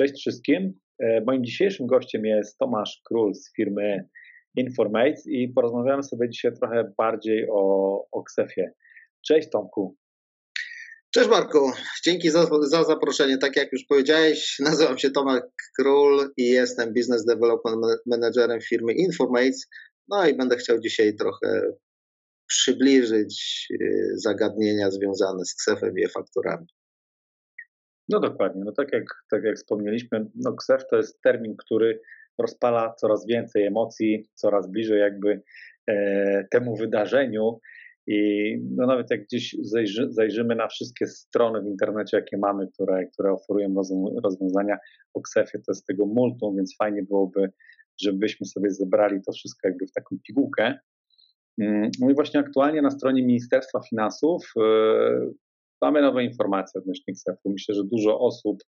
Cześć wszystkim. E, moim dzisiejszym gościem jest Tomasz Król z firmy Informates i porozmawiamy sobie dzisiaj trochę bardziej o, o Ksefie. Cześć Tomku. Cześć Marku, dzięki za, za, zaproszenie. Tak jak już powiedziałeś, nazywam się Tomek Król i jestem Business Development Managerem firmy Informates. No i będę chciał dzisiaj trochę przybliżyć y, zagadnienia związane z ksefem i e-fakturami. No dokładnie, no tak jak, tak jak wspomnieliśmy, no KSEF to jest termin, który rozpala coraz więcej emocji, coraz bliżej jakby e, temu wydarzeniu i no nawet jak gdzieś zajrzy, zajrzymy na wszystkie strony w internecie, jakie mamy, które, które oferują rozwiązania o KSEF-ie, to jest tego multum, więc fajnie byłoby, żebyśmy sobie zebrali to wszystko jakby w taką pigułkę. Mm, no i właśnie aktualnie na stronie Ministerstwa Finansów e, mamy nowe informacje odnośnie KSEF-u. Myślę, że dużo osób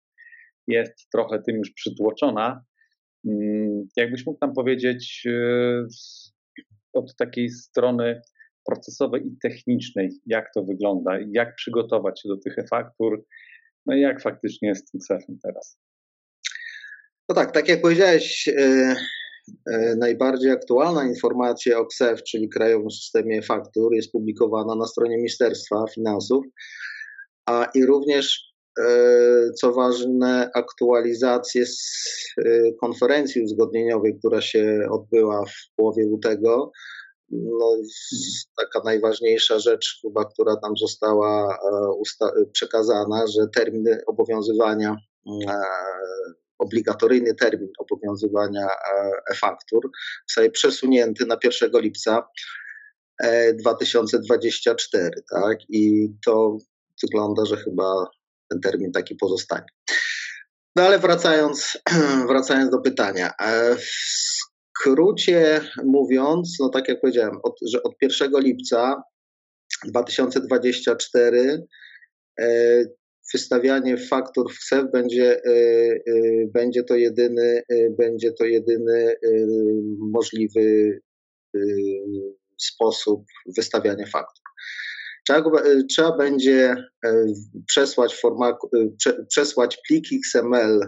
jest trochę tym już przytłoczona. Mm, jakbyś mógł nam powiedzieć e, od takiej strony procesowej i technicznej, jak to wygląda, jak przygotować się do tych e-faktur, no i jak faktycznie jest z tym KSEF-em teraz? No tak, tak jak powiedziałeś, e, e, najbardziej aktualna informacja o KSEF, czyli Krajowym Systemie Faktur, jest publikowana na stronie Ministerstwa Finansów a i również e, co ważne, aktualizację z e, konferencji uzgodnieniowej, która się odbyła w połowie lutego. No, taka najważniejsza rzecz, chyba, która tam została e, przekazana, że termin obowiązywania, obligatoryjny termin obowiązywania e-faktur zostaje przesunięty na 1 lipca 2024, tak? I to wygląda, że chyba ten termin taki pozostanie. No ale wracając, wracając do pytania. E, w skrócie mówiąc, no tak jak powiedziałem, od, że od 1 lipca 2024 e, wystawianie faktur w KSEF będzie, e, będzie to jedyny, będzie to jedyny możliwy sposób wystawiania faktur. Trzeba, e, trzeba będzie e, przesłać, forma, e, przesłać pliki XML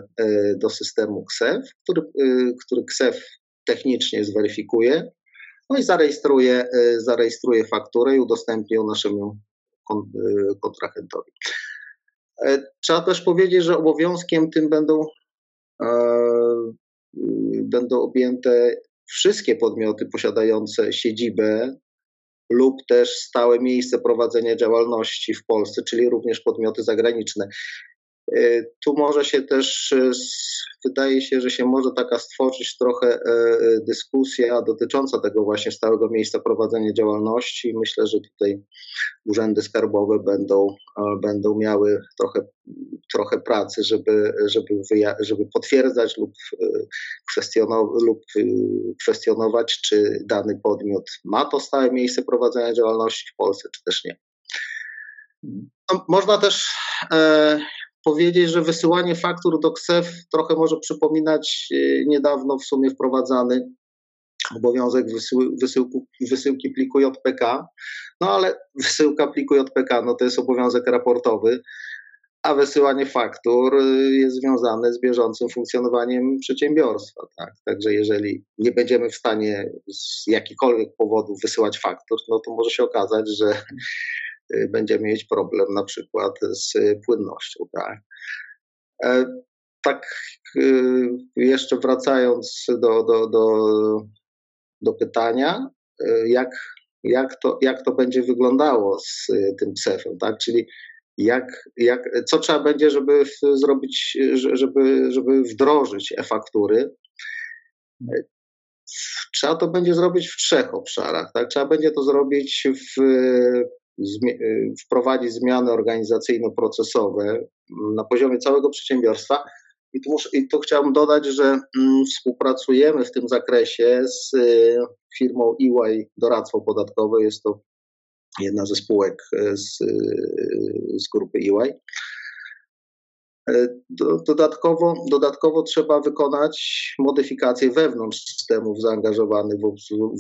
do systemu KSEF, który, który KSEF technicznie zweryfikuje, no i zarejestruje, zarejestruje fakturę i udostępni ją naszemu kontrahentowi. Trzeba też powiedzieć, że obowiązkiem tym będą, będą objęte wszystkie podmioty posiadające siedzibę lub też stałe miejsce prowadzenia działalności w Polsce, czyli również podmioty zagraniczne. E, tu może się też, e, wydaje się, że się może taka stworzyć trochę e, dyskusja dotycząca tego właśnie stałego miejsca prowadzenia działalności. Myślę, że tutaj urzędy skarbowe będą, będą miały trochę, trochę pracy, żeby, żeby, żeby potwierdzać lub, kwestionować, lub kwestionować, czy dany podmiot ma to stałe miejsce prowadzenia działalności w Polsce, czy też nie. No, można też powiedzieć, że wysyłanie faktur do KSEF trochę może przypominać e, niedawno w sumie wprowadzany obowiązek wysyłku, wysyłki pliku JPK, no ale wysyłka pliku JPK no to jest obowiązek raportowy, a wysyłanie faktur e, jest związane z bieżącym funkcjonowaniem przedsiębiorstwa. Tak? Także jeżeli nie będziemy w stanie z jakichkolwiek powodów wysyłać faktur, no to może się okazać, że Y, będziemy mieć problem na przykład z płynnością. Tak, e, tak y, jeszcze wracając do, do, do, do pytania, y, jak, jak, to, jak to będzie wyglądało z tym CEF-em, tak? Czyli jak, jak, co trzeba będzie, żeby zrobić, żeby, żeby wdrożyć e-faktury. Trzeba to będzie zrobić w trzech obszarach. Tak? Trzeba będzie to zrobić w Y, wprowadzić zmiany organizacyjno-procesowe na poziomie całego przedsiębiorstwa. I tu, muszę, I tu chciałbym dodać, że mm, współpracujemy w tym zakresie z y, firmą EY Doradztwo Podatkowe. Jest to jedna ze spółek y, z, z grupy EY. E, dodatkowo, dodatkowo trzeba wykonać modyfikacje wewnątrz systemów zaangażowanych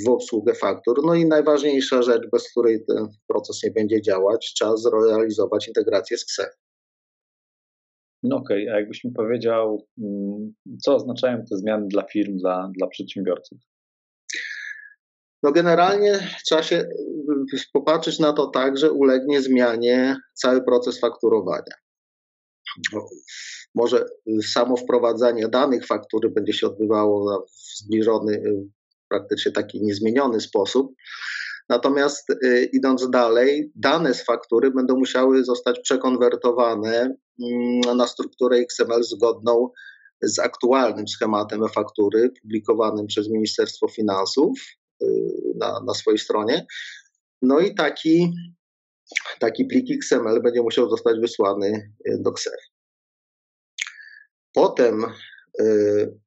w, obsługę, faktur. No i najważniejsza rzecz, bez której ten proces nie będzie działać, trzeba zrealizować integrację z KSEF. No okej, okay. a jakbyś mi powiedział, mm, co oznaczają te zmiany dla firm, dla, dla przedsiębiorców? No generalnie trzeba się y, popatrzeć na to tak, że ulegnie zmianie cały proces fakturowania. Może samo wprowadzanie danych faktury będzie się odbywało w zbliżony, y, praktycznie taki niezmieniony sposób. Natomiast y, idąc dalej, dane z faktury będą musiały zostać przekonwertowane mm, na strukturę XML zgodną z aktualnym schematem e-faktury publikowanym przez Ministerstwo Finansów y, na, na swojej stronie. No i taki, taki plik XML będzie musiał zostać wysłany do KSEF. Potem y,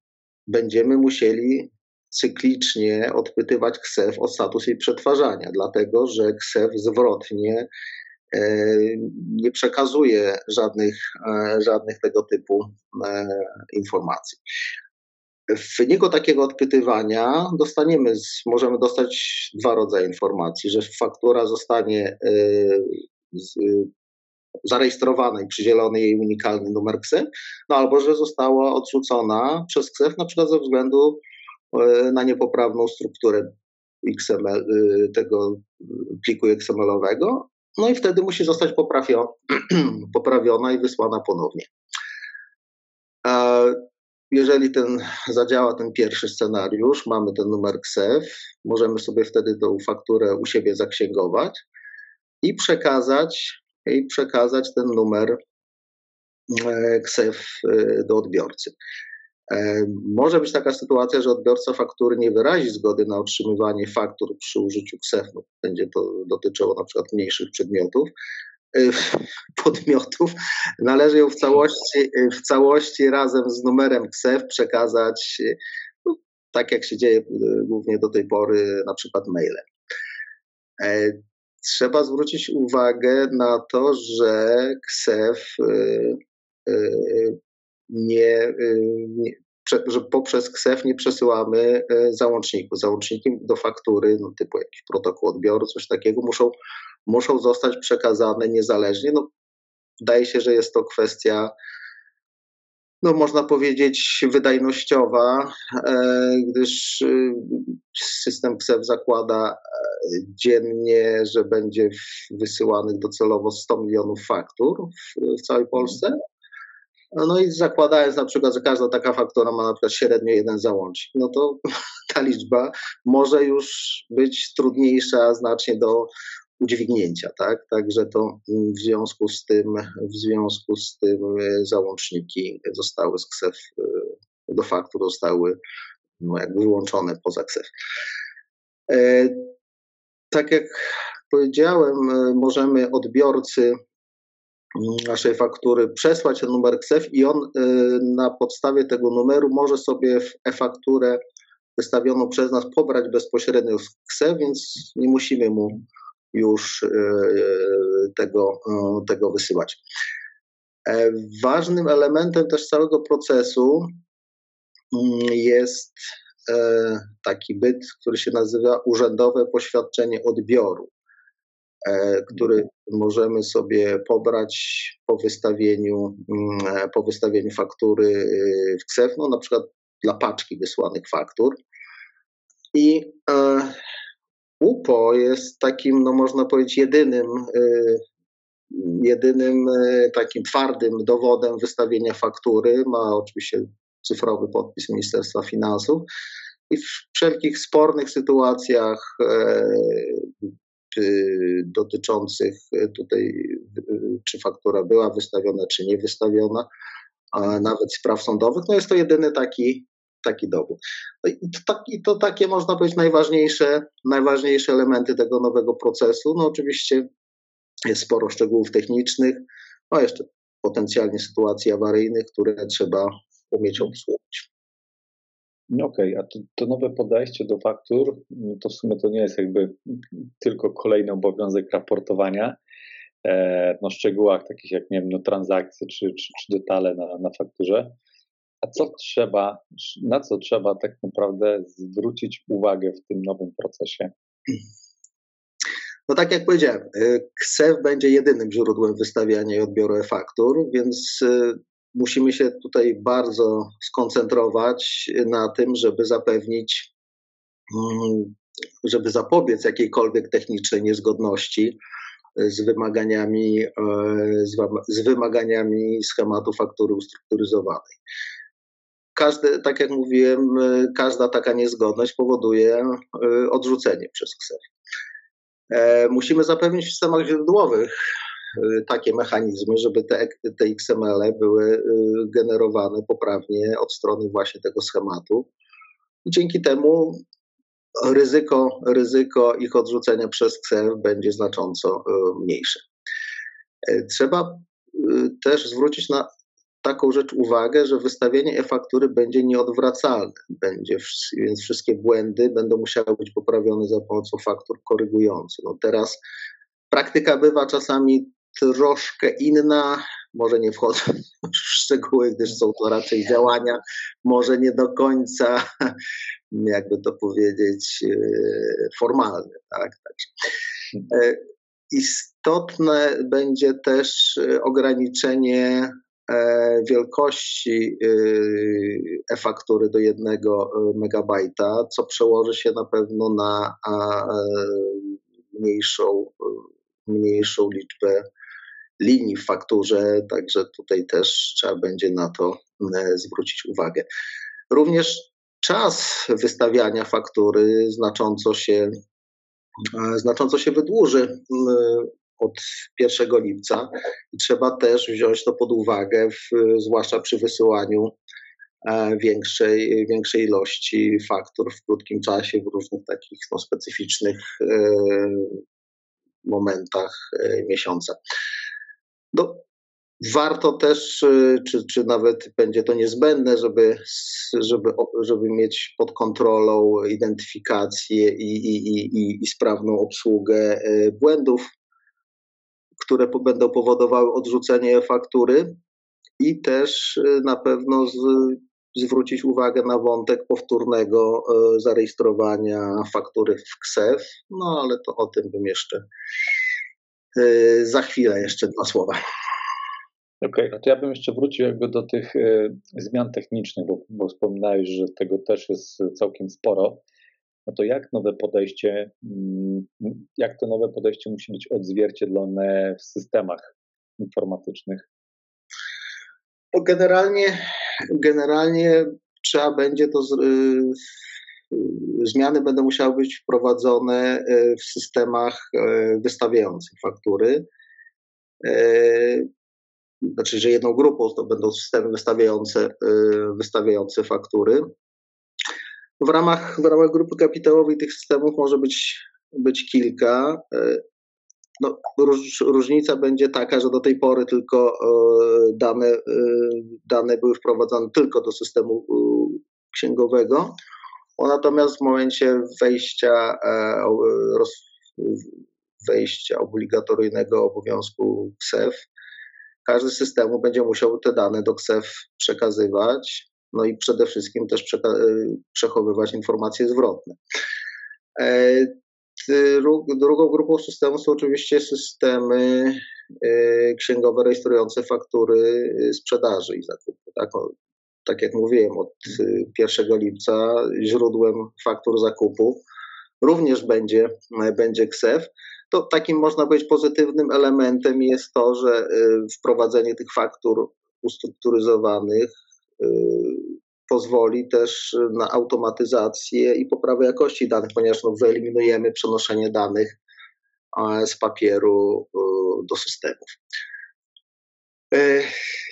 będziemy musieli cyklicznie odpytywać KSEF o status jej przetwarzania, dlatego że KSEF zwrotnie e, nie przekazuje żadnych, żadnych tego typu informacji. W wyniku takiego odpytywania dostaniemy, możemy dostać dwa rodzaje informacji, że faktura zostanie zarejestrowana i przydzielony jej unikalny numer KSEF, no albo że została odrzucona przez KSEF na przykład ze względu E, na niepoprawną strukturę XML, y, tego pliku XML-owego, no i wtedy musi zostać poprawiona i wysłana ponownie. Jeżeli ten zadziała ten pierwszy scenariusz, mamy ten numer KSEF, możemy sobie wtedy tą fakturę u siebie zaksięgować i przekazać, i przekazać ten numer KSEF y, do odbiorcy. E, może być taka sytuacja, że odbiorca faktury nie wyrazi zgody na otrzymywanie faktur przy użyciu KSEF-u. Będzie to dotyczyło na przykład mniejszych przedmiotów, e, podmiotów. Należy ją w całości, w całości razem z numerem KSEF przekazać, no, tak jak się dzieje e, głównie do tej pory, na przykład mailem. Trzeba zwrócić uwagę na to, że KSEF nie, y, nie że poprzez KSEF nie przesyłamy y, załączniku. Załączniki do faktury, no typu jakiś protokół odbioru, coś takiego, muszą, muszą zostać przekazane niezależnie. No, wydaje się, że jest to kwestia, no można powiedzieć, wydajnościowa, e, gdyż y, system KSEF zakłada e, dziennie, że będzie wysyłanych docelowo 100 milionów faktur w, w całej Polsce. No i zakładając na przykład, że każda taka faktura ma na przykład średnio jeden załącznik, no to ta liczba może już być trudniejsza znacznie do udźwignięcia, tak? Także to w związku z tym, w związku z tym e, załączniki zostały z KSEF e, do faktur zostały no, jakby wyłączone poza KSEF. E, tak jak powiedziałem, możemy odbiorcy naszej faktury przesłać ten numer KSEF i on y, na podstawie tego numeru może sobie w e-fakturę wystawioną przez nas pobrać bezpośrednio z KSEF, więc nie musimy mu już y, tego, y, tego wysyłać. E, ważnym elementem też całego procesu mm, jest e, taki byt, który się nazywa urzędowe poświadczenie odbioru. E, który możemy sobie pobrać po wystawieniu, mm, e, po wystawieniu faktury e, w KSEF, no na przykład dla paczki wysłanych faktur. I UPO jest takim, no można powiedzieć, jedynym, jedynym takim twardym dowodem wystawienia faktury. Ma oczywiście cyfrowy podpis Ministerstwa Finansów. I w wszelkich spornych sytuacjach dotyczących e, tutaj, e, czy faktura była wystawiona, czy nie wystawiona, a nawet spraw sądowych, no jest to jedyny taki, taki dowód. No I to, tak, I to takie, można powiedzieć, najważniejsze, najważniejsze elementy tego nowego procesu. No oczywiście jest sporo szczegółów technicznych, no jeszcze potencjalnie sytuacji awaryjnych, które trzeba umieć obsługiwać. No okej, okay, a to, to, nowe podejście do faktur, no to w sumie to nie jest jakby tylko kolejny obowiązek raportowania e, no szczegółach takich jak nie wiem, no transakcje czy, czy, czy detale na, na fakturze. A co trzeba, na co trzeba tak naprawdę zwrócić uwagę w tym nowym procesie? No tak jak powiedziałem, KSEF będzie jedynym źródłem wystawiania i odbioru e-faktur, więc musimy się tutaj bardzo skoncentrować na tym, żeby zapewnić, mm, żeby zapobiec jakiejkolwiek technicznej niezgodności z wymaganiami, e, z wymaganiami schematu faktury ustrukturyzowanej. Każdy, tak jak mówiłem, e, każda taka niezgodność powoduje e, odrzucenie przez KSEF. Musimy zapewnić w systemach źródłowych takie mechanizmy, żeby te, te XML były generowane poprawnie od strony właśnie tego schematu. Dzięki temu ryzyko, ryzyko ich odrzucenia przez KSEF będzie znacząco e, mniejsze. E, trzeba e, też zwrócić na taką rzecz uwagę, że wystawienie e-faktury będzie nieodwracalne, będzie, więc wszystkie błędy będą musiały być poprawione za pomocą faktur korygujących. No teraz praktyka bywa czasami troszkę inna, może nie wchodzę w szczegóły, gdyż są to raczej działania, może nie do końca, jakby to powiedzieć, e, formalne. Tak? E, istotne będzie też e, ograniczenie wielkości e-faktury do jednego megabajta, co przełoży się na pewno na mniejszą, mniejszą liczbę linii w fakturze, także tutaj też trzeba będzie na to e, zwrócić uwagę. Również czas wystawiania faktury znacząco się, e, znacząco się wydłuży od 1 lipca i trzeba też wziąć to pod uwagę, w, zwłaszcza przy wysyłaniu e, większej, większej ilości faktur w krótkim czasie, w różnych takich no, specyficznych momentach miesiąca. No, warto też, czy, czy nawet będzie to niezbędne, żeby, żeby, żeby mieć pod kontrolą identyfikację i, i, i, i sprawną obsługę błędów, które będą powodowały odrzucenie faktury i też y, na pewno z, zwrócić uwagę na wątek powtórnego zarejestrowania faktury w KSEF, no ale to o tym bym jeszcze Y, za chwilę jeszcze dwa słowa. Okej, okay, no to ja bym jeszcze wrócił jakby do tych zmian technicznych, bo, bo wspominałeś, że tego też jest całkiem sporo. No to jak nowe podejście, mm, jak to nowe podejście musi być odzwierciedlone w systemach informatycznych? Generalnie, generalnie trzeba będzie to y, zmiany będą musiały być wprowadzone e, w systemach e, wystawiających faktury. Znaczy, że jedną grupą to będą systemy wystawiające, wystawiające faktury. W ramach, w ramach grupy kapitałowej tych systemów może być, być kilka. No, róż, różnica będzie taka, że do tej pory tylko dane, dane były wprowadzane tylko do systemu księgowego. Natomiast w momencie wejścia, e, wejścia obligatoryjnego obowiązku KSEF, każdy z systemów będzie musiał te dane do KSEF przekazywać, no i przede wszystkim też e, przechowywać informacje zwrotne. E, drugą grupą systemów są oczywiście systemy księgowe rejestrujące faktury sprzedaży i zakupu. Tak? tak jak mówiłem, od 1 y, lipca źródłem faktur zakupu również będzie, będzie KSEF. To takim można powiedzieć pozytywnym elementem jest to, że wprowadzenie tych faktur ustrukturyzowanych pozwoli też na automatyzację i poprawę jakości danych, ponieważ no, wyeliminujemy przenoszenie danych z papieru do systemów. E,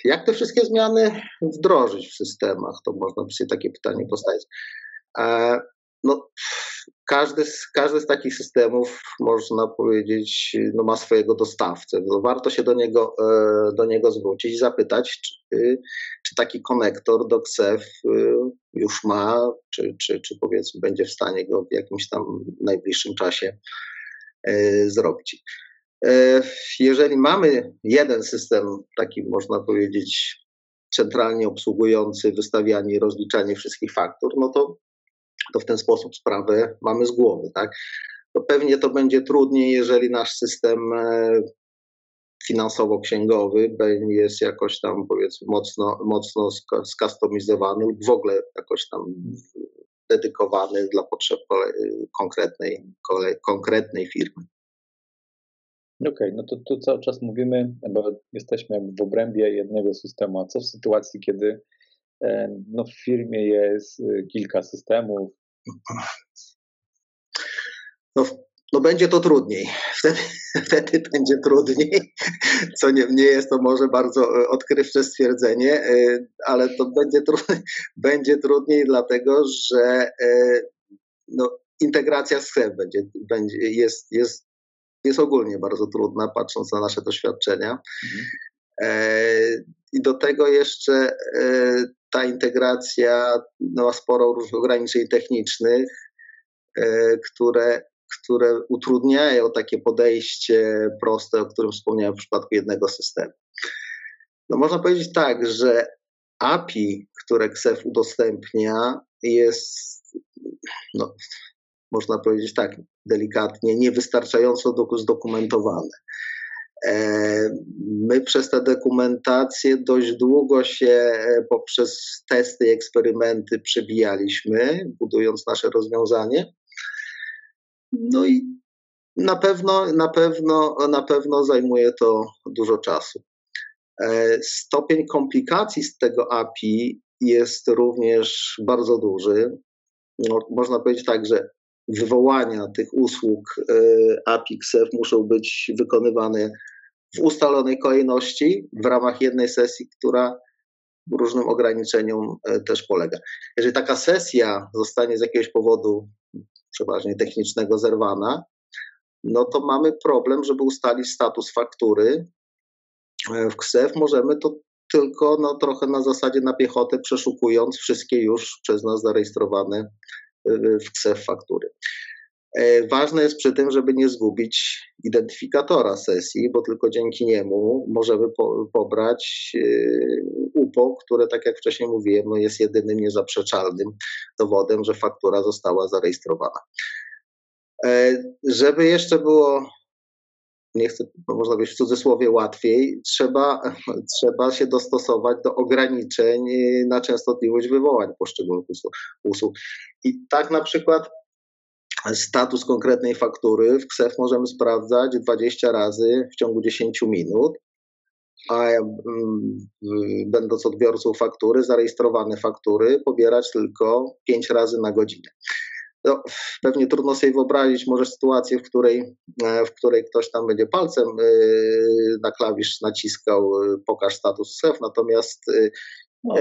jak te wszystkie zmiany wdrożyć w systemach? To można by sobie takie pytanie postawić. E, no, każdy, z, każdy z takich systemów, można powiedzieć, no ma swojego dostawcę. No warto się do niego, e, do niego zwrócić i zapytać, czy, czy taki konektor do KSEF już ma, czy, czy, czy powiedzmy będzie w stanie go w jakimś tam najbliższym czasie zrobić. E, jeżeli mamy jeden system, taki można powiedzieć, centralnie obsługujący wystawianie i rozliczanie wszystkich faktur, no to, to w ten sposób sprawę mamy z głowy. Tak? To pewnie to będzie trudniej, jeżeli nasz system e, finansowo-księgowy jest jakoś tam powiedzmy mocno, mocno skustomizowany lub w ogóle jakoś tam dedykowany dla potrzeb konkretnej, konkretnej firmy. Okej, okay, no to tu cały czas mówimy, bo jesteśmy w obrębie jednego systemu, a co w sytuacji, kiedy no, w firmie jest e, kilka systemów? No, no będzie to trudniej. Wtedy, wtedy będzie trudniej, co nie, nie jest to może bardzo e, odkrywcze stwierdzenie, ale to będzie, trudniej, będzie trudniej dlatego, że no, integracja z chleb będzie, będzie, jest, jest jest ogólnie bardzo trudna, patrząc na nasze doświadczenia. Mhm. E, I do tego jeszcze e, ta integracja ma sporo różnych ograniczeń technicznych, e, które, które utrudniają takie podejście proste, o którym wspomniałem w przypadku jednego systemu. No, można powiedzieć tak, że API, które XEF udostępnia, jest no, można powiedzieć tak delikatnie, niewystarczająco zdokumentowane. E, my przez tę dokumentację dość długo się e, poprzez testy i eksperymenty przebijaliśmy, budując nasze rozwiązanie. No i na pewno, na pewno, na pewno zajmuje to dużo czasu. E, stopień komplikacji z tego API jest również bardzo duży. No, można powiedzieć tak, że wywołania tych usług e, API XF muszą być wykonywane w ustalonej kolejności w ramach jednej sesji, która różnym ograniczeniom e, też polega. Jeżeli taka sesja zostanie z jakiegoś powodu, przeważnie technicznego, zerwana, no to mamy problem, żeby ustalić status faktury. E, w KSEF możemy to tylko no, trochę na zasadzie na piechotę, przeszukując wszystkie już przez nas zarejestrowane w KSEF faktury. E, ważne jest przy tym, żeby nie zgubić identyfikatora sesji, bo tylko dzięki niemu możemy po, pobrać e, UPO, które, tak jak wcześniej mówiłem, no jest jedynym niezaprzeczalnym dowodem, że faktura została zarejestrowana. E, żeby jeszcze było, nie chcę, no można powiedzieć w cudzysłowie łatwiej, trzeba, trzeba się dostosować do ograniczeń na częstotliwość wywołań poszczególnych usług. I tak na przykład status konkretnej faktury w KSEF możemy sprawdzać 20 razy w ciągu 10 minut, a będąc odbiorcą faktury, zarejestrowane faktury pobierać tylko 5 razy na godzinę. No, pewnie trudno sobie wyobrazić może sytuację, w której, e, w której ktoś tam będzie palcem e, na klawisz naciskał e, pokaż status SEF, natomiast no,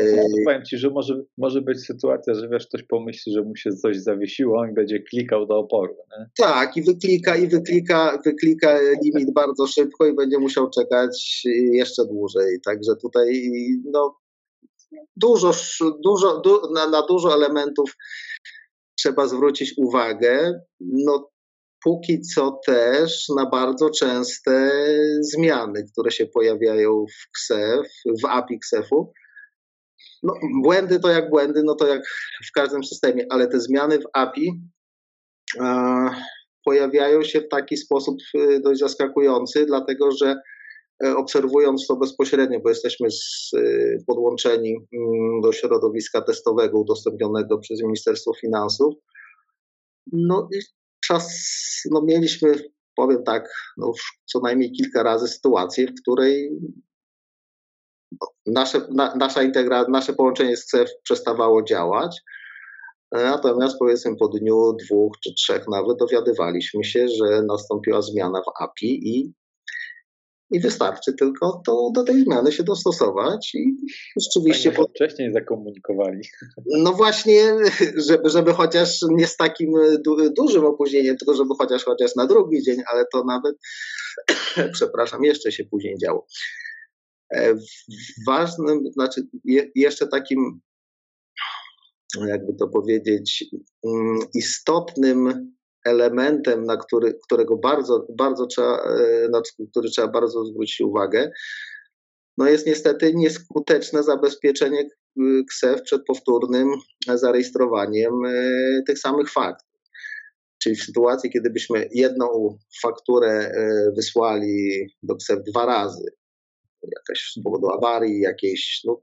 powiem Ci, że może, może być sytuacja, że wiesz, ktoś pomyśli, że mu się coś zawiesiło i będzie klikał do oporu. Nie? Tak, i wyklika, i wyklika, wyklika limit bardzo szybko i będzie musiał czekać jeszcze dłużej. Także tutaj no, dużo, dużo, du, na, na dużo elementów trzeba zwrócić uwagę. No, póki co też na bardzo częste zmiany, które się pojawiają w KSEF, w API KSEF-u. No, błędy to jak błędy, no to jak w każdym systemie, ale te zmiany w API a, pojawiają się w taki sposób y, dość zaskakujący, dlatego że e, obserwując to bezpośrednio, bo jesteśmy z, y, podłączeni mm, do środowiska testowego udostępnionego przez Ministerstwo Finansów, no i czas, no mieliśmy, powiem tak, no co najmniej kilka razy sytuację, w której nasze, na, nasza integra, nasze połączenie z CEF przestawało działać, natomiast powiedzmy po dniu, dwóch czy trzech nawet dowiadywaliśmy się, że nastąpiła zmiana w API i i wystarczy tylko to, do tej zmiany się dostosować i rzeczywiście... Po... Wcześniej zakomunikowali. No właśnie, żeby, żeby chociaż nie z takim du dużym opóźnieniem, tylko żeby chociaż chociaż na drugi dzień, ale to nawet, przepraszam, jeszcze się później działo. E, ważnym, znaczy je, jeszcze takim, jakby to powiedzieć, mm, istotnym elementem, na który, którego bardzo, bardzo trzeba, e, na który trzeba bardzo zwrócić uwagę, no jest niestety nieskuteczne zabezpieczenie KSEF przed powtórnym zarejestrowaniem e, tych samych faktów. Czyli w sytuacji, kiedy byśmy jedną fakturę wysłali do KSEF dwa razy, jakaś z powodu awarii, jakiejś, no,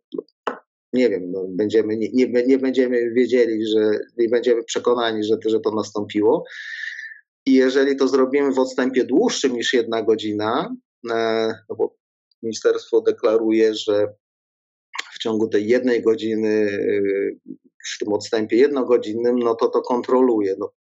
nie wiem, no, będziemy, nie, nie, nie, będziemy wiedzieli, że nie będziemy przekonani, że że to nastąpiło. I jeżeli to zrobimy w odstępie dłuższym niż jedna godzina, e, no bo ministerstwo deklaruje, że w ciągu tej jednej godziny, w tym odstępie jednogodzinnym, no to to kontroluje. No,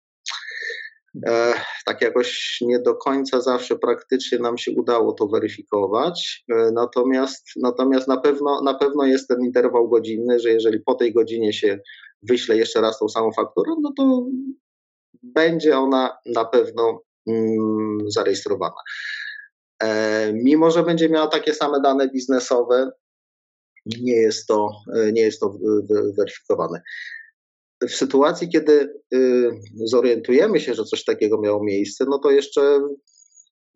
E, tak jakoś nie do końca zawsze praktycznie nam się udało to weryfikować. E, natomiast, natomiast na, pewno, na pewno jest ten interwał godzinny, że jeżeli po tej godzinie się wyśle jeszcze raz tą samą fakturę, no to będzie ona na pewno mm, zarejestrowana. E, mimo, że będzie miała takie same dane biznesowe, nie jest to, nie jest to weryfikowane w sytuacji, kiedy y, zorientujemy się, że coś takiego miało miejsce, no to jeszcze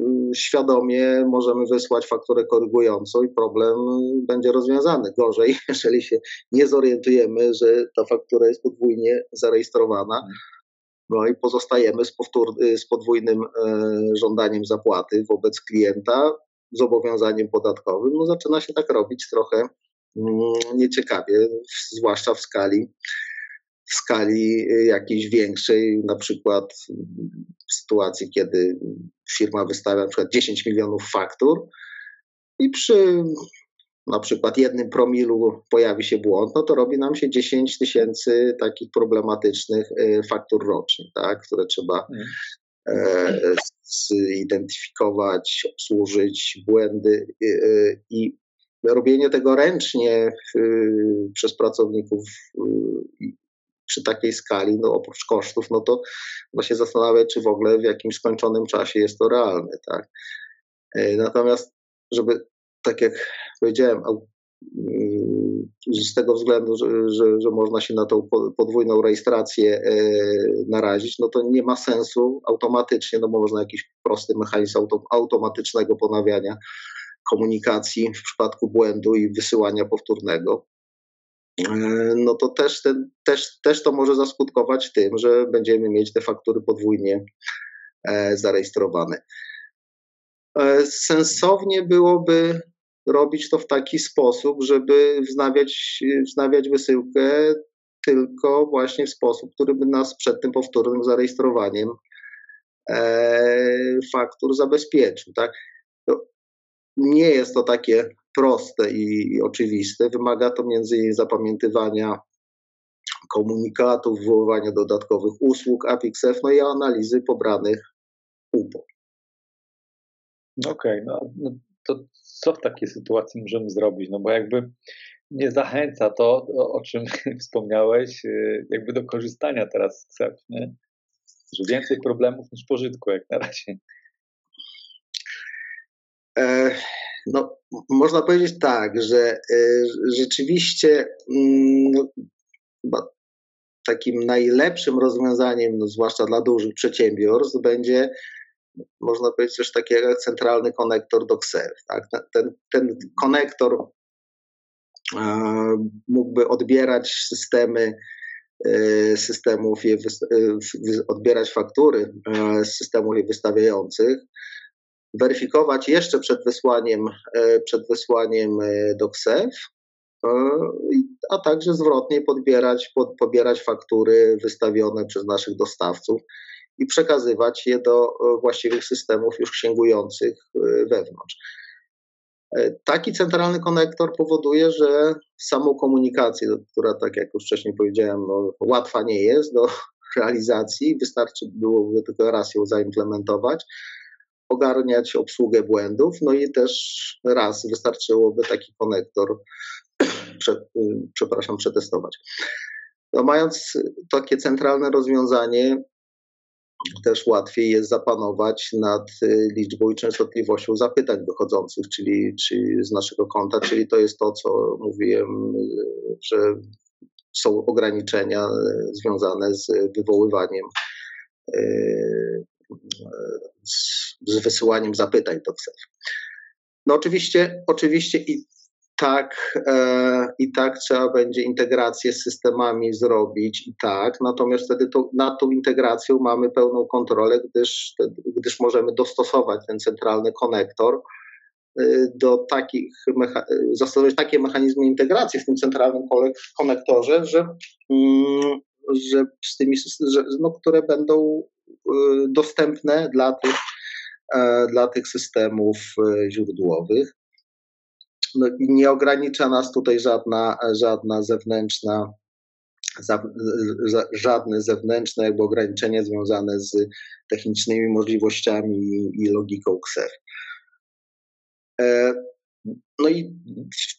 y, świadomie możemy wysłać fakturę korygującą i problem będzie rozwiązany. Gorzej, jeżeli się nie zorientujemy, że ta faktura jest podwójnie zarejestrowana, no i pozostajemy z, powtór, y, z podwójnym żądaniem zapłaty wobec klienta, zobowiązaniem podatkowym. No zaczyna się tak robić trochę mm, nieciekawie, zwłaszcza w skali w skali y, jakiejś większej, na przykład w sytuacji, kiedy firma wystawia na przykład 10 milionów faktur i przy na przykład jednym promilu pojawi się błąd, no to robi nam się 10 tysięcy takich problematycznych y, faktur rocznie, tak, które trzeba hmm. e, zidentyfikować, obsłużyć błędy y, i robienie tego ręcznie przez pracowników przy takiej skali, no oprócz kosztów, no to trzeba się zastanawiać, czy w ogóle w jakimś skończonym czasie jest to realne, tak. E, natomiast, żeby, tak jak powiedziałem, mm, z tego względu, że, że, że, można się na tą podwójną rejestrację e, narazić, no to nie ma sensu automatycznie, no bo można jakiś prosty mechanizm auto, automatycznego ponawiania komunikacji w przypadku błędu i wysyłania powtórnego. E, no to też, ten, też, też to może zaskutkować tym, że będziemy mieć te faktury podwójnie e, zarejestrowane. E, sensownie byłoby robić to w taki sposób, żeby wznawiać, wznawiać wysyłkę tylko właśnie w sposób, który by nas przed tym powtórnym zarejestrowaniem faktur zabezpieczył. Tak? Nie jest to takie proste i, i oczywiste. Wymaga to między innymi zapamiętywania komunikatów, wywoływania dodatkowych usług APIXF, no i analizy pobranych UPO. Okej, okay, no, no to co w takiej sytuacji możemy zrobić? No bo jakby nie zachęca to, o czym wspomniałeś, y, jakby do korzystania teraz z KSEF, nie? Że więcej problemów niż pożytku jak na razie. E, no, można powiedzieć tak, że e, rzeczywiście mm, no, takim najlepszym rozwiązaniem, no, zwłaszcza dla dużych przedsiębiorstw, będzie można powiedzieć coś takiego jak centralny konektor do KSEF. Tak? Ten, ten konektor mógłby odbierać systemy e, systemów, je, odbierać faktury z systemów je wystawiających, weryfikować jeszcze przed wysłaniem, e, przed wysłaniem e, do KSEF, e, a także zwrotnie podbierać, pod, pobierać faktury wystawione przez naszych dostawców i przekazywać je do właściwych systemów już księgujących wewnątrz. Taki centralny konektor powoduje, że samą komunikację, która, tak jak już wcześniej powiedziałem, no, łatwa nie jest do realizacji, wystarczy byłoby tylko raz ją zaimplementować, ogarniać obsługę błędów, no i też raz wystarczyłoby taki konektor, prze, przepraszam, przetestować. No mając takie centralne rozwiązanie, też łatwiej jest zapanować nad liczbą i częstotliwością zapytań dochodzących, czyli, czyli z naszego konta, czyli to jest to, co mówiłem, że są ograniczenia związane z wywoływaniem z, z wysyłaniem zapytań do KSEF. No oczywiście, oczywiście i tak, e, i tak trzeba będzie integrację z systemami zrobić, i tak. Natomiast wtedy to, nad tą integracją mamy pełną kontrolę, gdyż, gdyż możemy dostosować ten centralny konektor y, do takich, zastosować takie mechanizmy integracji w tym centralnym konektorze, że, mm, że z tymi, że, no, które będą dostępne dla tych, e, dla tych systemów y, źródłowych no, nie ogranicza nas tutaj żadna, żadna zewnętrzna, żadne zewnętrzne jakby ograniczenie związane z technicznymi możliwościami i, logiką KSEF. E, no i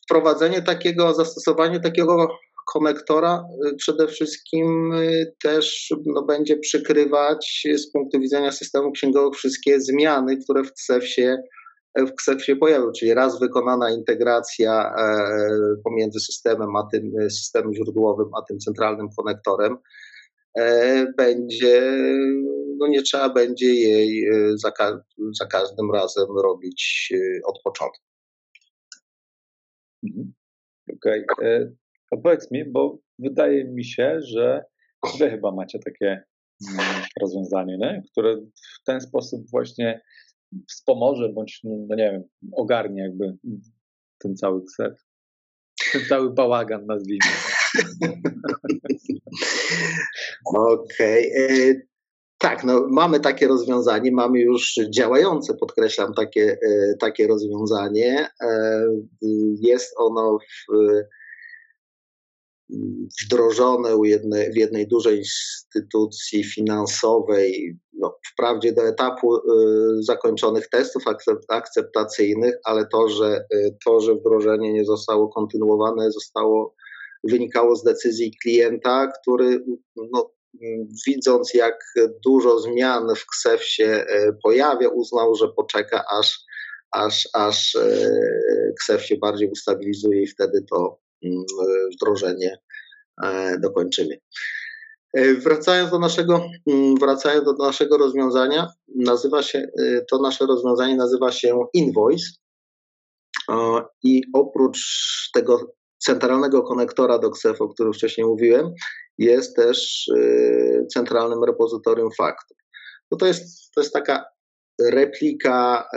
wprowadzenie takiego, zastosowanie takiego konektora y, przede wszystkim y, też no, będzie przykrywać z punktu widzenia systemu księgowego wszystkie zmiany, które w KSEF się w KSEF się pojawił, czyli raz wykonana integracja e, pomiędzy systemem a tym systemem źródłowym, a tym centralnym konektorem, e, będzie, no nie trzeba będzie jej e, za, za każdym razem robić od początku. Mhm. Okej. Okay. Opowiedz mi, bo wydaje mi się, że wy chyba macie takie mm, rozwiązanie, nie? które w ten sposób właśnie wspomoże, bądź, no, no nie wiem, ogarnie jakby ten cały kset. Ten cały bałagan, nazwijmy. Okej. Okay. E, tak, no, mamy takie rozwiązanie, mamy już działające, podkreślam, takie, e, takie rozwiązanie. E, jest ono w wdrożone u jednej, w jednej dużej instytucji finansowej, no, wprawdzie do etapu y, zakończonych testów akceptacyjnych, ale to że, y, to, że wdrożenie nie zostało kontynuowane, zostało, wynikało z decyzji klienta, który no, widząc jak dużo zmian w KSEF się y, pojawia, uznał, że poczeka aż, aż, aż KSEF się bardziej ustabilizuje i wtedy to wdrożenie e, dokończymy. E, wracając do naszego, mm, wracając do naszego rozwiązania, nazywa się, e, to nasze rozwiązanie nazywa się Invoice i oprócz tego centralnego konektora do XEF, o którym wcześniej mówiłem, jest też centralnym repozytorium faktur. No to, jest, to jest taka replika,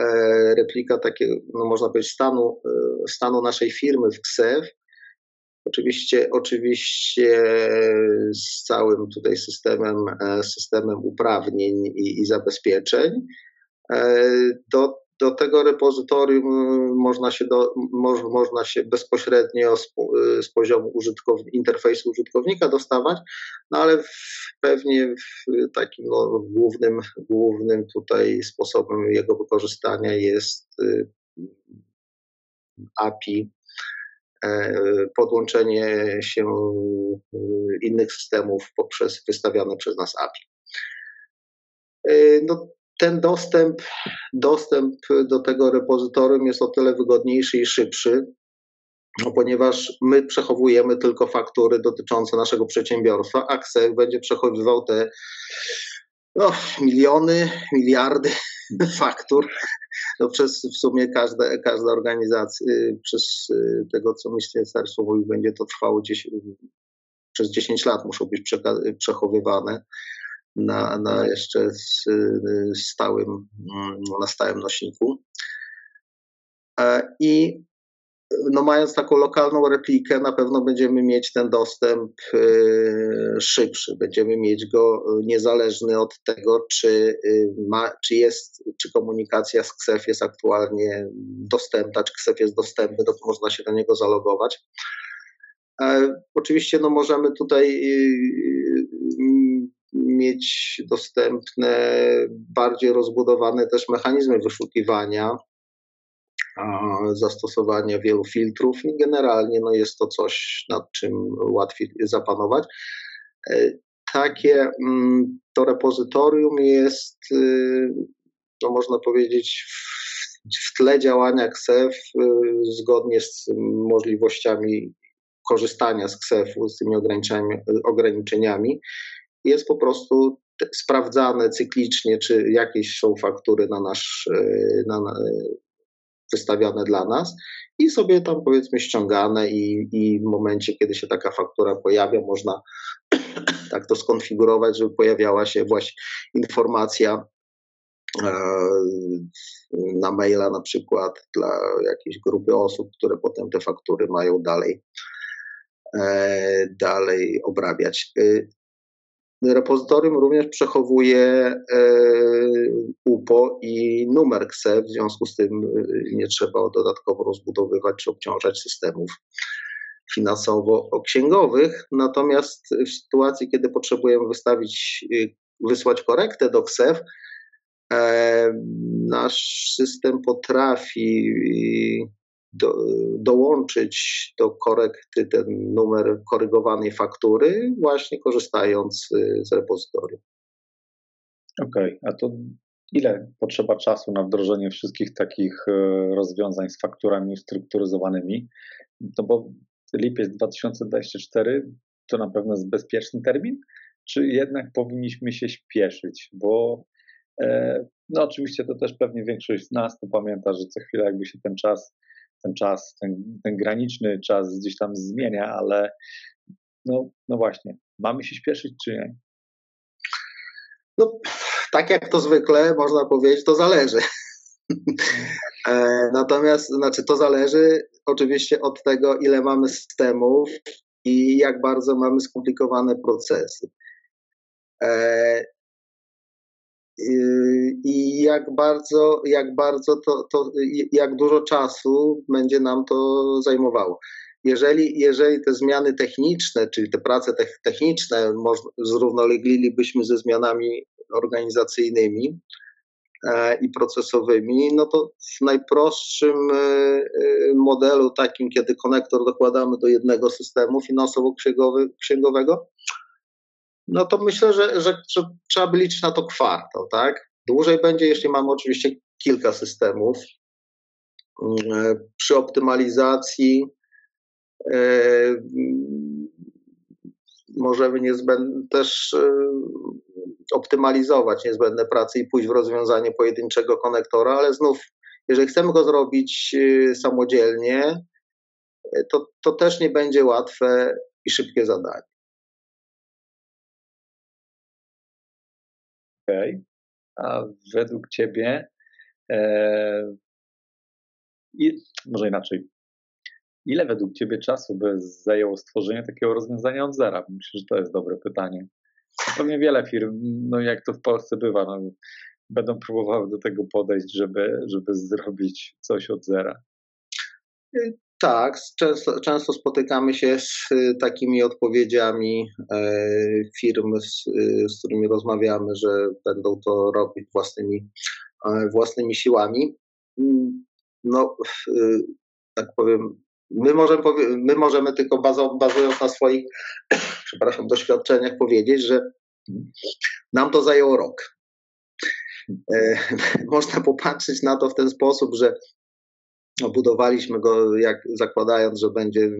replika takiego, no można powiedzieć, stanu, stanu naszej firmy w KSEF, Oczywiście, oczywiście z całym tutaj systemem, e, systemem uprawnień i, i zabezpieczeń. E, do, do tego repozytorium można się, do, moż, można się bezpośrednio z, z poziomu interfejsu użytkownika dostawać, no ale w, pewnie w takim no, głównym, głównym tutaj sposobem jego wykorzystania jest y, API E, podłączenie się e, innych systemów poprzez wystawiane przez nas API. E, no, ten dostęp, dostęp do tego repozytorium jest o tyle wygodniejszy i szybszy, no, ponieważ my przechowujemy tylko faktury dotyczące naszego przedsiębiorstwa, a KSEF będzie przechowywał te no, miliony, miliardy faktur. No, przez w sumie każda, każda organizacja, y, przez y, tego, co ministerstwo mówi, będzie to trwało gdzieś, przez 10 lat muszą być przechowywane na, na jeszcze stałym, mm, na stałym nośniku. E, I no mając taką lokalną replikę, na pewno będziemy mieć ten dostęp y, szybszy. Będziemy mieć go niezależny od tego, czy, y, ma, czy jest, czy komunikacja z KSEF jest aktualnie dostępna, czy KSEF jest dostępny, to można się do niego zalogować. E, oczywiście no, możemy tutaj y, mieć dostępne bardziej rozbudowane też mechanizmy wyszukiwania zastosowania wielu filtrów i generalnie no, jest to coś, nad czym łatwiej zapanować. E, takie mm, to repozytorium jest, y, no można powiedzieć, w tle działania KSEF y, zgodnie z możliwościami korzystania z KSEF-u, z tymi ograniczeniami, ograniczeniami jest po prostu sprawdzane cyklicznie, czy jakieś są faktury na nasz, y, na, wystawione dla nas i sobie tam powiedzmy ściągane i, i w momencie, kiedy się taka faktura pojawia, można tak to skonfigurować, żeby pojawiała się właśnie informacja e, na maila na przykład dla jakiejś grupy osób, które potem te faktury mają dalej, e, dalej obrabiać. E, repozytorium również przechowuje UPO i numer KSE, w związku z tym nie trzeba dodatkowo rozbudowywać czy obciążać systemów finansowo-księgowych. Natomiast w sytuacji, kiedy potrzebujemy wystawić, y, wysłać korektę do KSEF, e, nasz system potrafi do, dołączyć do korekty ten numer korygowanej faktury, właśnie korzystając y, z repozytorium. Okej, okay. a to ile potrzeba czasu na wdrożenie wszystkich takich rozwiązań z fakturami ustrukturyzowanymi? No bo lipiec 2024 to na pewno jest bezpieczny termin, czy jednak powinniśmy się śpieszyć, bo e, no oczywiście to też pewnie większość z nas to pamięta, że co chwilę jakby się ten czas, ten czas, ten, ten graniczny czas gdzieś tam zmienia, ale no, no właśnie, mamy się śpieszyć czy nie? No, tak jak to zwykle można powiedzieć, to zależy. E, natomiast znaczy, to zależy oczywiście od tego, ile mamy systemów i jak bardzo mamy skomplikowane procesy. E, I jak bardzo, jak bardzo to, to, jak dużo czasu będzie nam to zajmowało. Jeżeli, jeżeli te zmiany techniczne, czyli te prace techniczne zrównoleglilibyśmy ze zmianami organizacyjnymi, E, i procesowymi, no to w najprostszym e, e, modelu, takim, kiedy konektor dokładamy do jednego systemu finansowo-księgowego, no to myślę, że, że, że trzeba by liczyć na to kwartał, tak? Dłużej będzie, jeśli mamy oczywiście kilka systemów. Przy optymalizacji możemy niezbędnie też optymalizować niezbędne prace i pójść w rozwiązanie pojedynczego konektora, ale znów, jeżeli chcemy go zrobić y, samodzielnie, to, to też nie będzie łatwe i szybkie zadanie. A według Ciebie, e, i, może inaczej, ile według Ciebie czasu by zajęło stworzenie takiego rozwiązania od zera? Myślę, że to jest dobre pytanie pewnie wiele firm, no jak to w Polsce bywa, no, będą próbowały do tego podejść, żeby, żeby zrobić coś od zera. Tak, często, często spotykamy się z y, takimi odpowiedziami e, firm, z, y, z którymi rozmawiamy, że będą to robić własnymi, e, własnymi siłami. Mm, no, y, tak powiem, My możemy, my możemy tylko bazując na swoich przepraszam, doświadczeniach powiedzieć, że nam to zajęło rok. E, można popatrzeć na to w ten sposób, że budowaliśmy go jak, zakładając, że będzie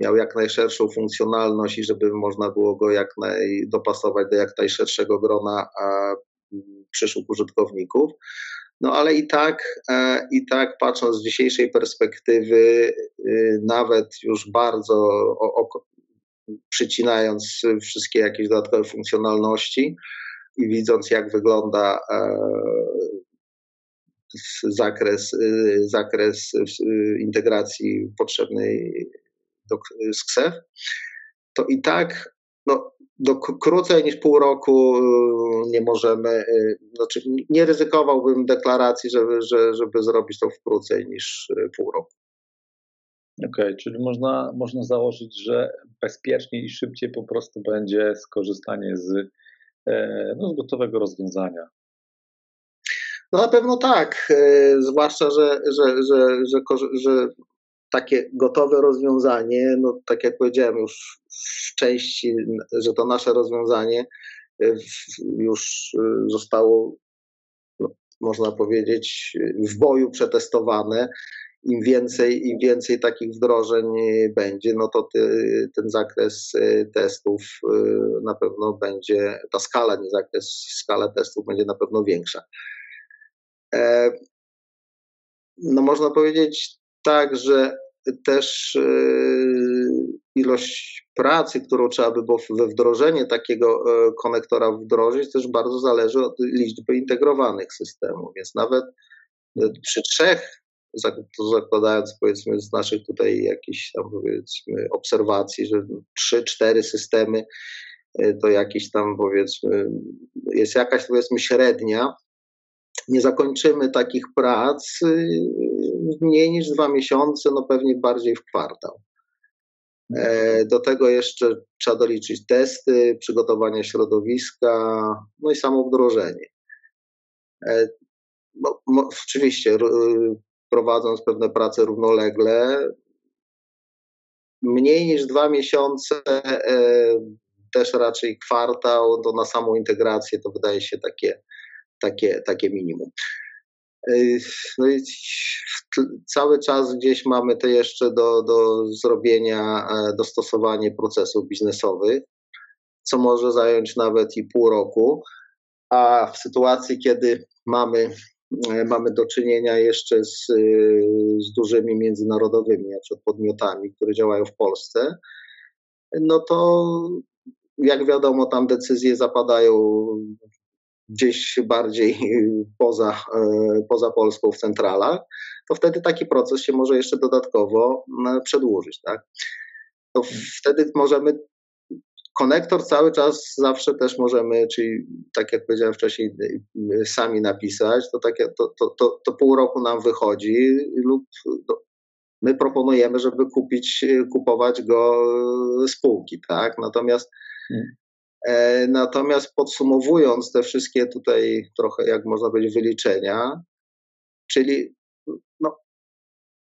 miał jak najszerszą funkcjonalność i żeby można było go jak naj, dopasować do jak najszerszego grona a, przyszłych użytkowników. No ale i tak, e, i tak patrząc z dzisiejszej perspektywy, y, nawet już bardzo o, o, przycinając wszystkie jakieś dodatkowe funkcjonalności i widząc, jak wygląda e, zakres, y, zakres y, integracji potrzebnej do, z KSEF, to i tak no, do krócej niż pół roku y, nie możemy, znaczy nie ryzykowałbym deklaracji, żeby, żeby zrobić to w krócej niż pół roku. Okej, okay, czyli można, można założyć, że bezpieczniej i szybciej po prostu będzie skorzystanie z, no, z gotowego rozwiązania. No na pewno tak, e, zwłaszcza, że, że, że, że, takie gotowe rozwiązanie, no tak jak powiedziałem już w części, że to nasze rozwiązanie e, już e, zostało, no, można powiedzieć, w boju przetestowane. Im więcej, im więcej takich wdrożeń będzie, no to ten zakres testów na pewno będzie, ta skala, nie zakres, skala testów będzie na pewno większa. No można powiedzieć tak, że też ilość pracy, którą trzeba by było we wdrożenie takiego konektora wdrożyć, też bardzo zależy od liczby integrowanych systemów. Więc nawet przy trzech zakładając powiedzmy z naszych tutaj jakichś tam powiedzmy obserwacji, że trzy, cztery systemy e, to jakiś tam powiedzmy jest jakaś powiedzmy średnia. Nie zakończymy takich prac e, mniej niż dwa miesiące, no pewnie bardziej w kwartał. E, do tego jeszcze trzeba doliczyć testy, przygotowania środowiska, no i samo wdrożenie. No, oczywiście prowadząc pewne prace równolegle. Mniej niż dwa miesiące, e, też raczej kwartał, to na samą integrację to wydaje się takie, takie, takie minimum. No i cały czas gdzieś mamy to jeszcze do, do zrobienia, e, dostosowanie procesów biznesowych, co może zająć nawet i pół roku. A w sytuacji, kiedy mamy E, mamy do czynienia jeszcze z, e, z dużymi międzynarodowymi na przykład podmiotami, które działają w Polsce, no to jak wiadomo, tam decyzje zapadają gdzieś bardziej poza, e, poza Polską w centralach, to wtedy taki proces się może jeszcze dodatkowo przedłużyć. Tak? To wtedy możemy konektor cały czas zawsze też możemy, czyli tak jak powiedziałem wcześniej, sami napisać, to, takie, to, to, to, to pół roku nam wychodzi lub my proponujemy, żeby kupić, kupować go spółki, tak? Natomiast hmm. e, Natomiast podsumowując te wszystkie tutaj trochę, jak można powiedzieć, wyliczenia, czyli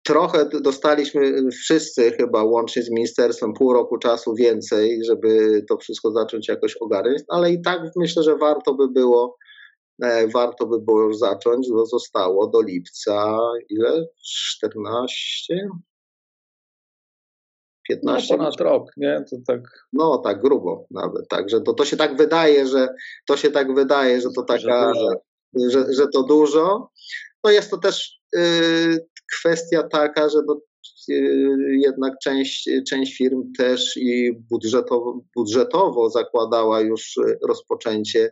trochę dostaliśmy wszyscy chyba łącznie z ministerstwem pół roku czasu więcej, żeby to wszystko zacząć jakoś ogarnąć, ale i tak myślę, że warto by było e, warto by było już zacząć, bo zostało do lipca ile? 14? 15 no, ponad rok, nie? To tak. No, tak grubo nawet. Także to, to się tak wydaje, że to się tak wydaje, że to taka, że, że, że to dużo. No jest to też yy, kwestia taka, że no, jednak część, część firm też i budżetowo, budżetowo zakładała już rozpoczęcie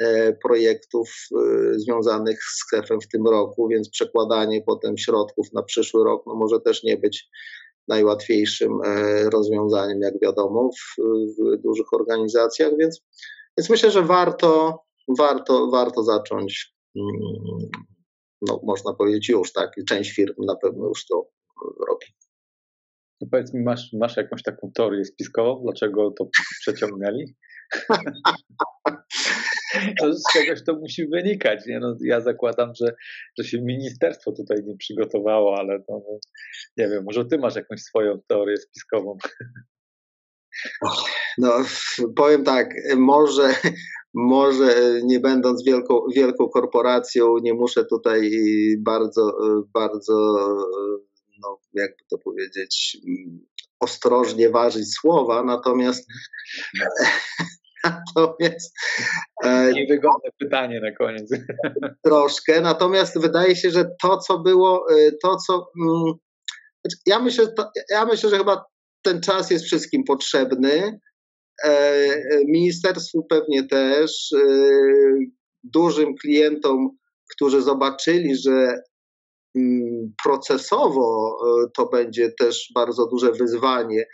e, projektów e, związanych z sklepem w tym roku, więc przekładanie potem środków na przyszły rok no może też nie być najłatwiejszym rozwiązaniem, jak wiadomo, w, w dużych organizacjach, więc, więc myślę, że warto, warto, warto zacząć mm, no, można powiedzieć już, tak? Część firm na pewno już to robi. To powiedz mi, masz, masz jakąś taką teorię spiskową, dlaczego to przeciągnęli? to z czegoś to musi wynikać. Nie? No, ja zakładam, że, że się ministerstwo tutaj nie przygotowało, ale to, no, nie wiem, może ty masz jakąś swoją teorię spiskową. No, powiem tak, może, może nie będąc wielką, wielką korporacją, nie muszę tutaj bardzo, bardzo, no, jakby to powiedzieć, ostrożnie ważyć słowa, natomiast natomiast e, niewygodne pytanie na koniec. Troszkę, natomiast wydaje się, że to, co było, e, to, co mm, znaczy, ja myślę, ja myślę, że chyba ten czas jest wszystkim potrzebny. E, e, ministerstwu pewnie też, e, dużym klientom, którzy zobaczyli, że mm, procesowo to będzie też bardzo duże wyzwanie.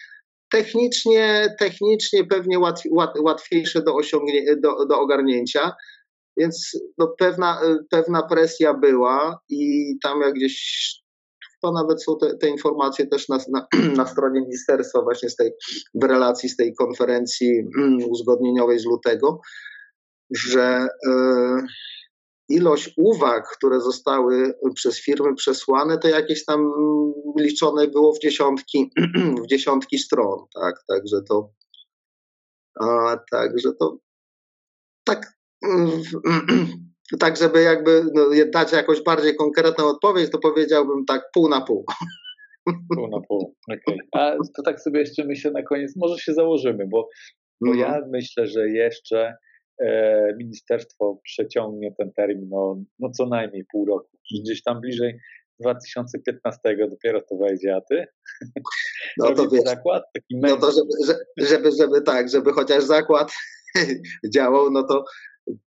Technicznie, technicznie pewnie łatwiejsze do, osiągnięcia, do, do ogarnięcia, więc no pewna, pewna presja była i tam jak gdzieś to nawet są te, te informacje też na, na, na, stronie ministerstwa właśnie z tej, w relacji z tej konferencji mm, uzgodnieniowej z lutego, że y, ilość uwag, które zostały przez firmy przesłane, to jakieś tam liczone było w dziesiątki, w dziesiątki stron, tak, także to a, także to tak tak żeby jakby no, dać jakąś bardziej konkretną odpowiedź, to powiedziałbym tak pół na pół. Pół na pół, okej. Okay. A to tak sobie jeszcze myślę na koniec, może się założymy, bo, bo ja mhm. myślę, że jeszcze ministerstwo przeciągnie ten termin no, no co najmniej pół roku. Gdzieś tam bliżej 2015 dopiero to wejdzie, a ty? No to wiesz, zakład, taki no to żeby, żeby, żeby tak, żeby chociaż zakład działał, no to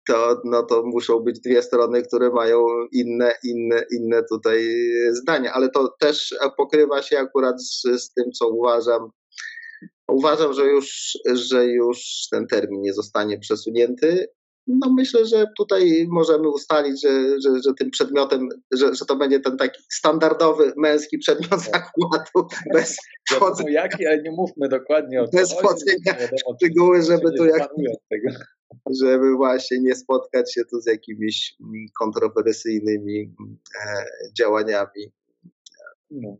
to, no to muszą być dwie strony, które mają inne, inne, inne tutaj zdania, ale to też pokrywa się akurat z, z tym, co uważam. Uważam, że już, że już ten termin nie zostanie przesunięty. No myślę, że tutaj możemy ustalić, że, że, że tym przedmiotem, że, że to będzie ten taki standardowy męski przedmiot tak. zakładu bez wchodzenia. Jaki, ale nie mówmy dokładnie o tym. Bez wchodzenia w szczegóły, żeby tu jak, żeby właśnie nie spotkać się tu z jakimiś kontrowersyjnymi e, działaniami. No.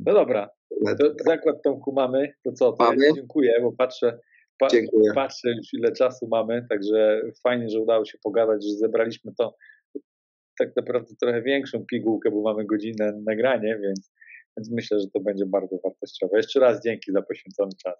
no dobra, to zakład Tomku mamy, to co, to mamy? Ja dziękuję, bo patrzę, pa, dziękuję. patrzę już ile czasu mamy, także fajnie, że udało się pogadać, że zebraliśmy to tak naprawdę trochę większą pigułkę, bo mamy godzinę nagranie, więc, więc myślę, że to będzie bardzo wartościowe. Jeszcze raz dzięki za poświęcony czas.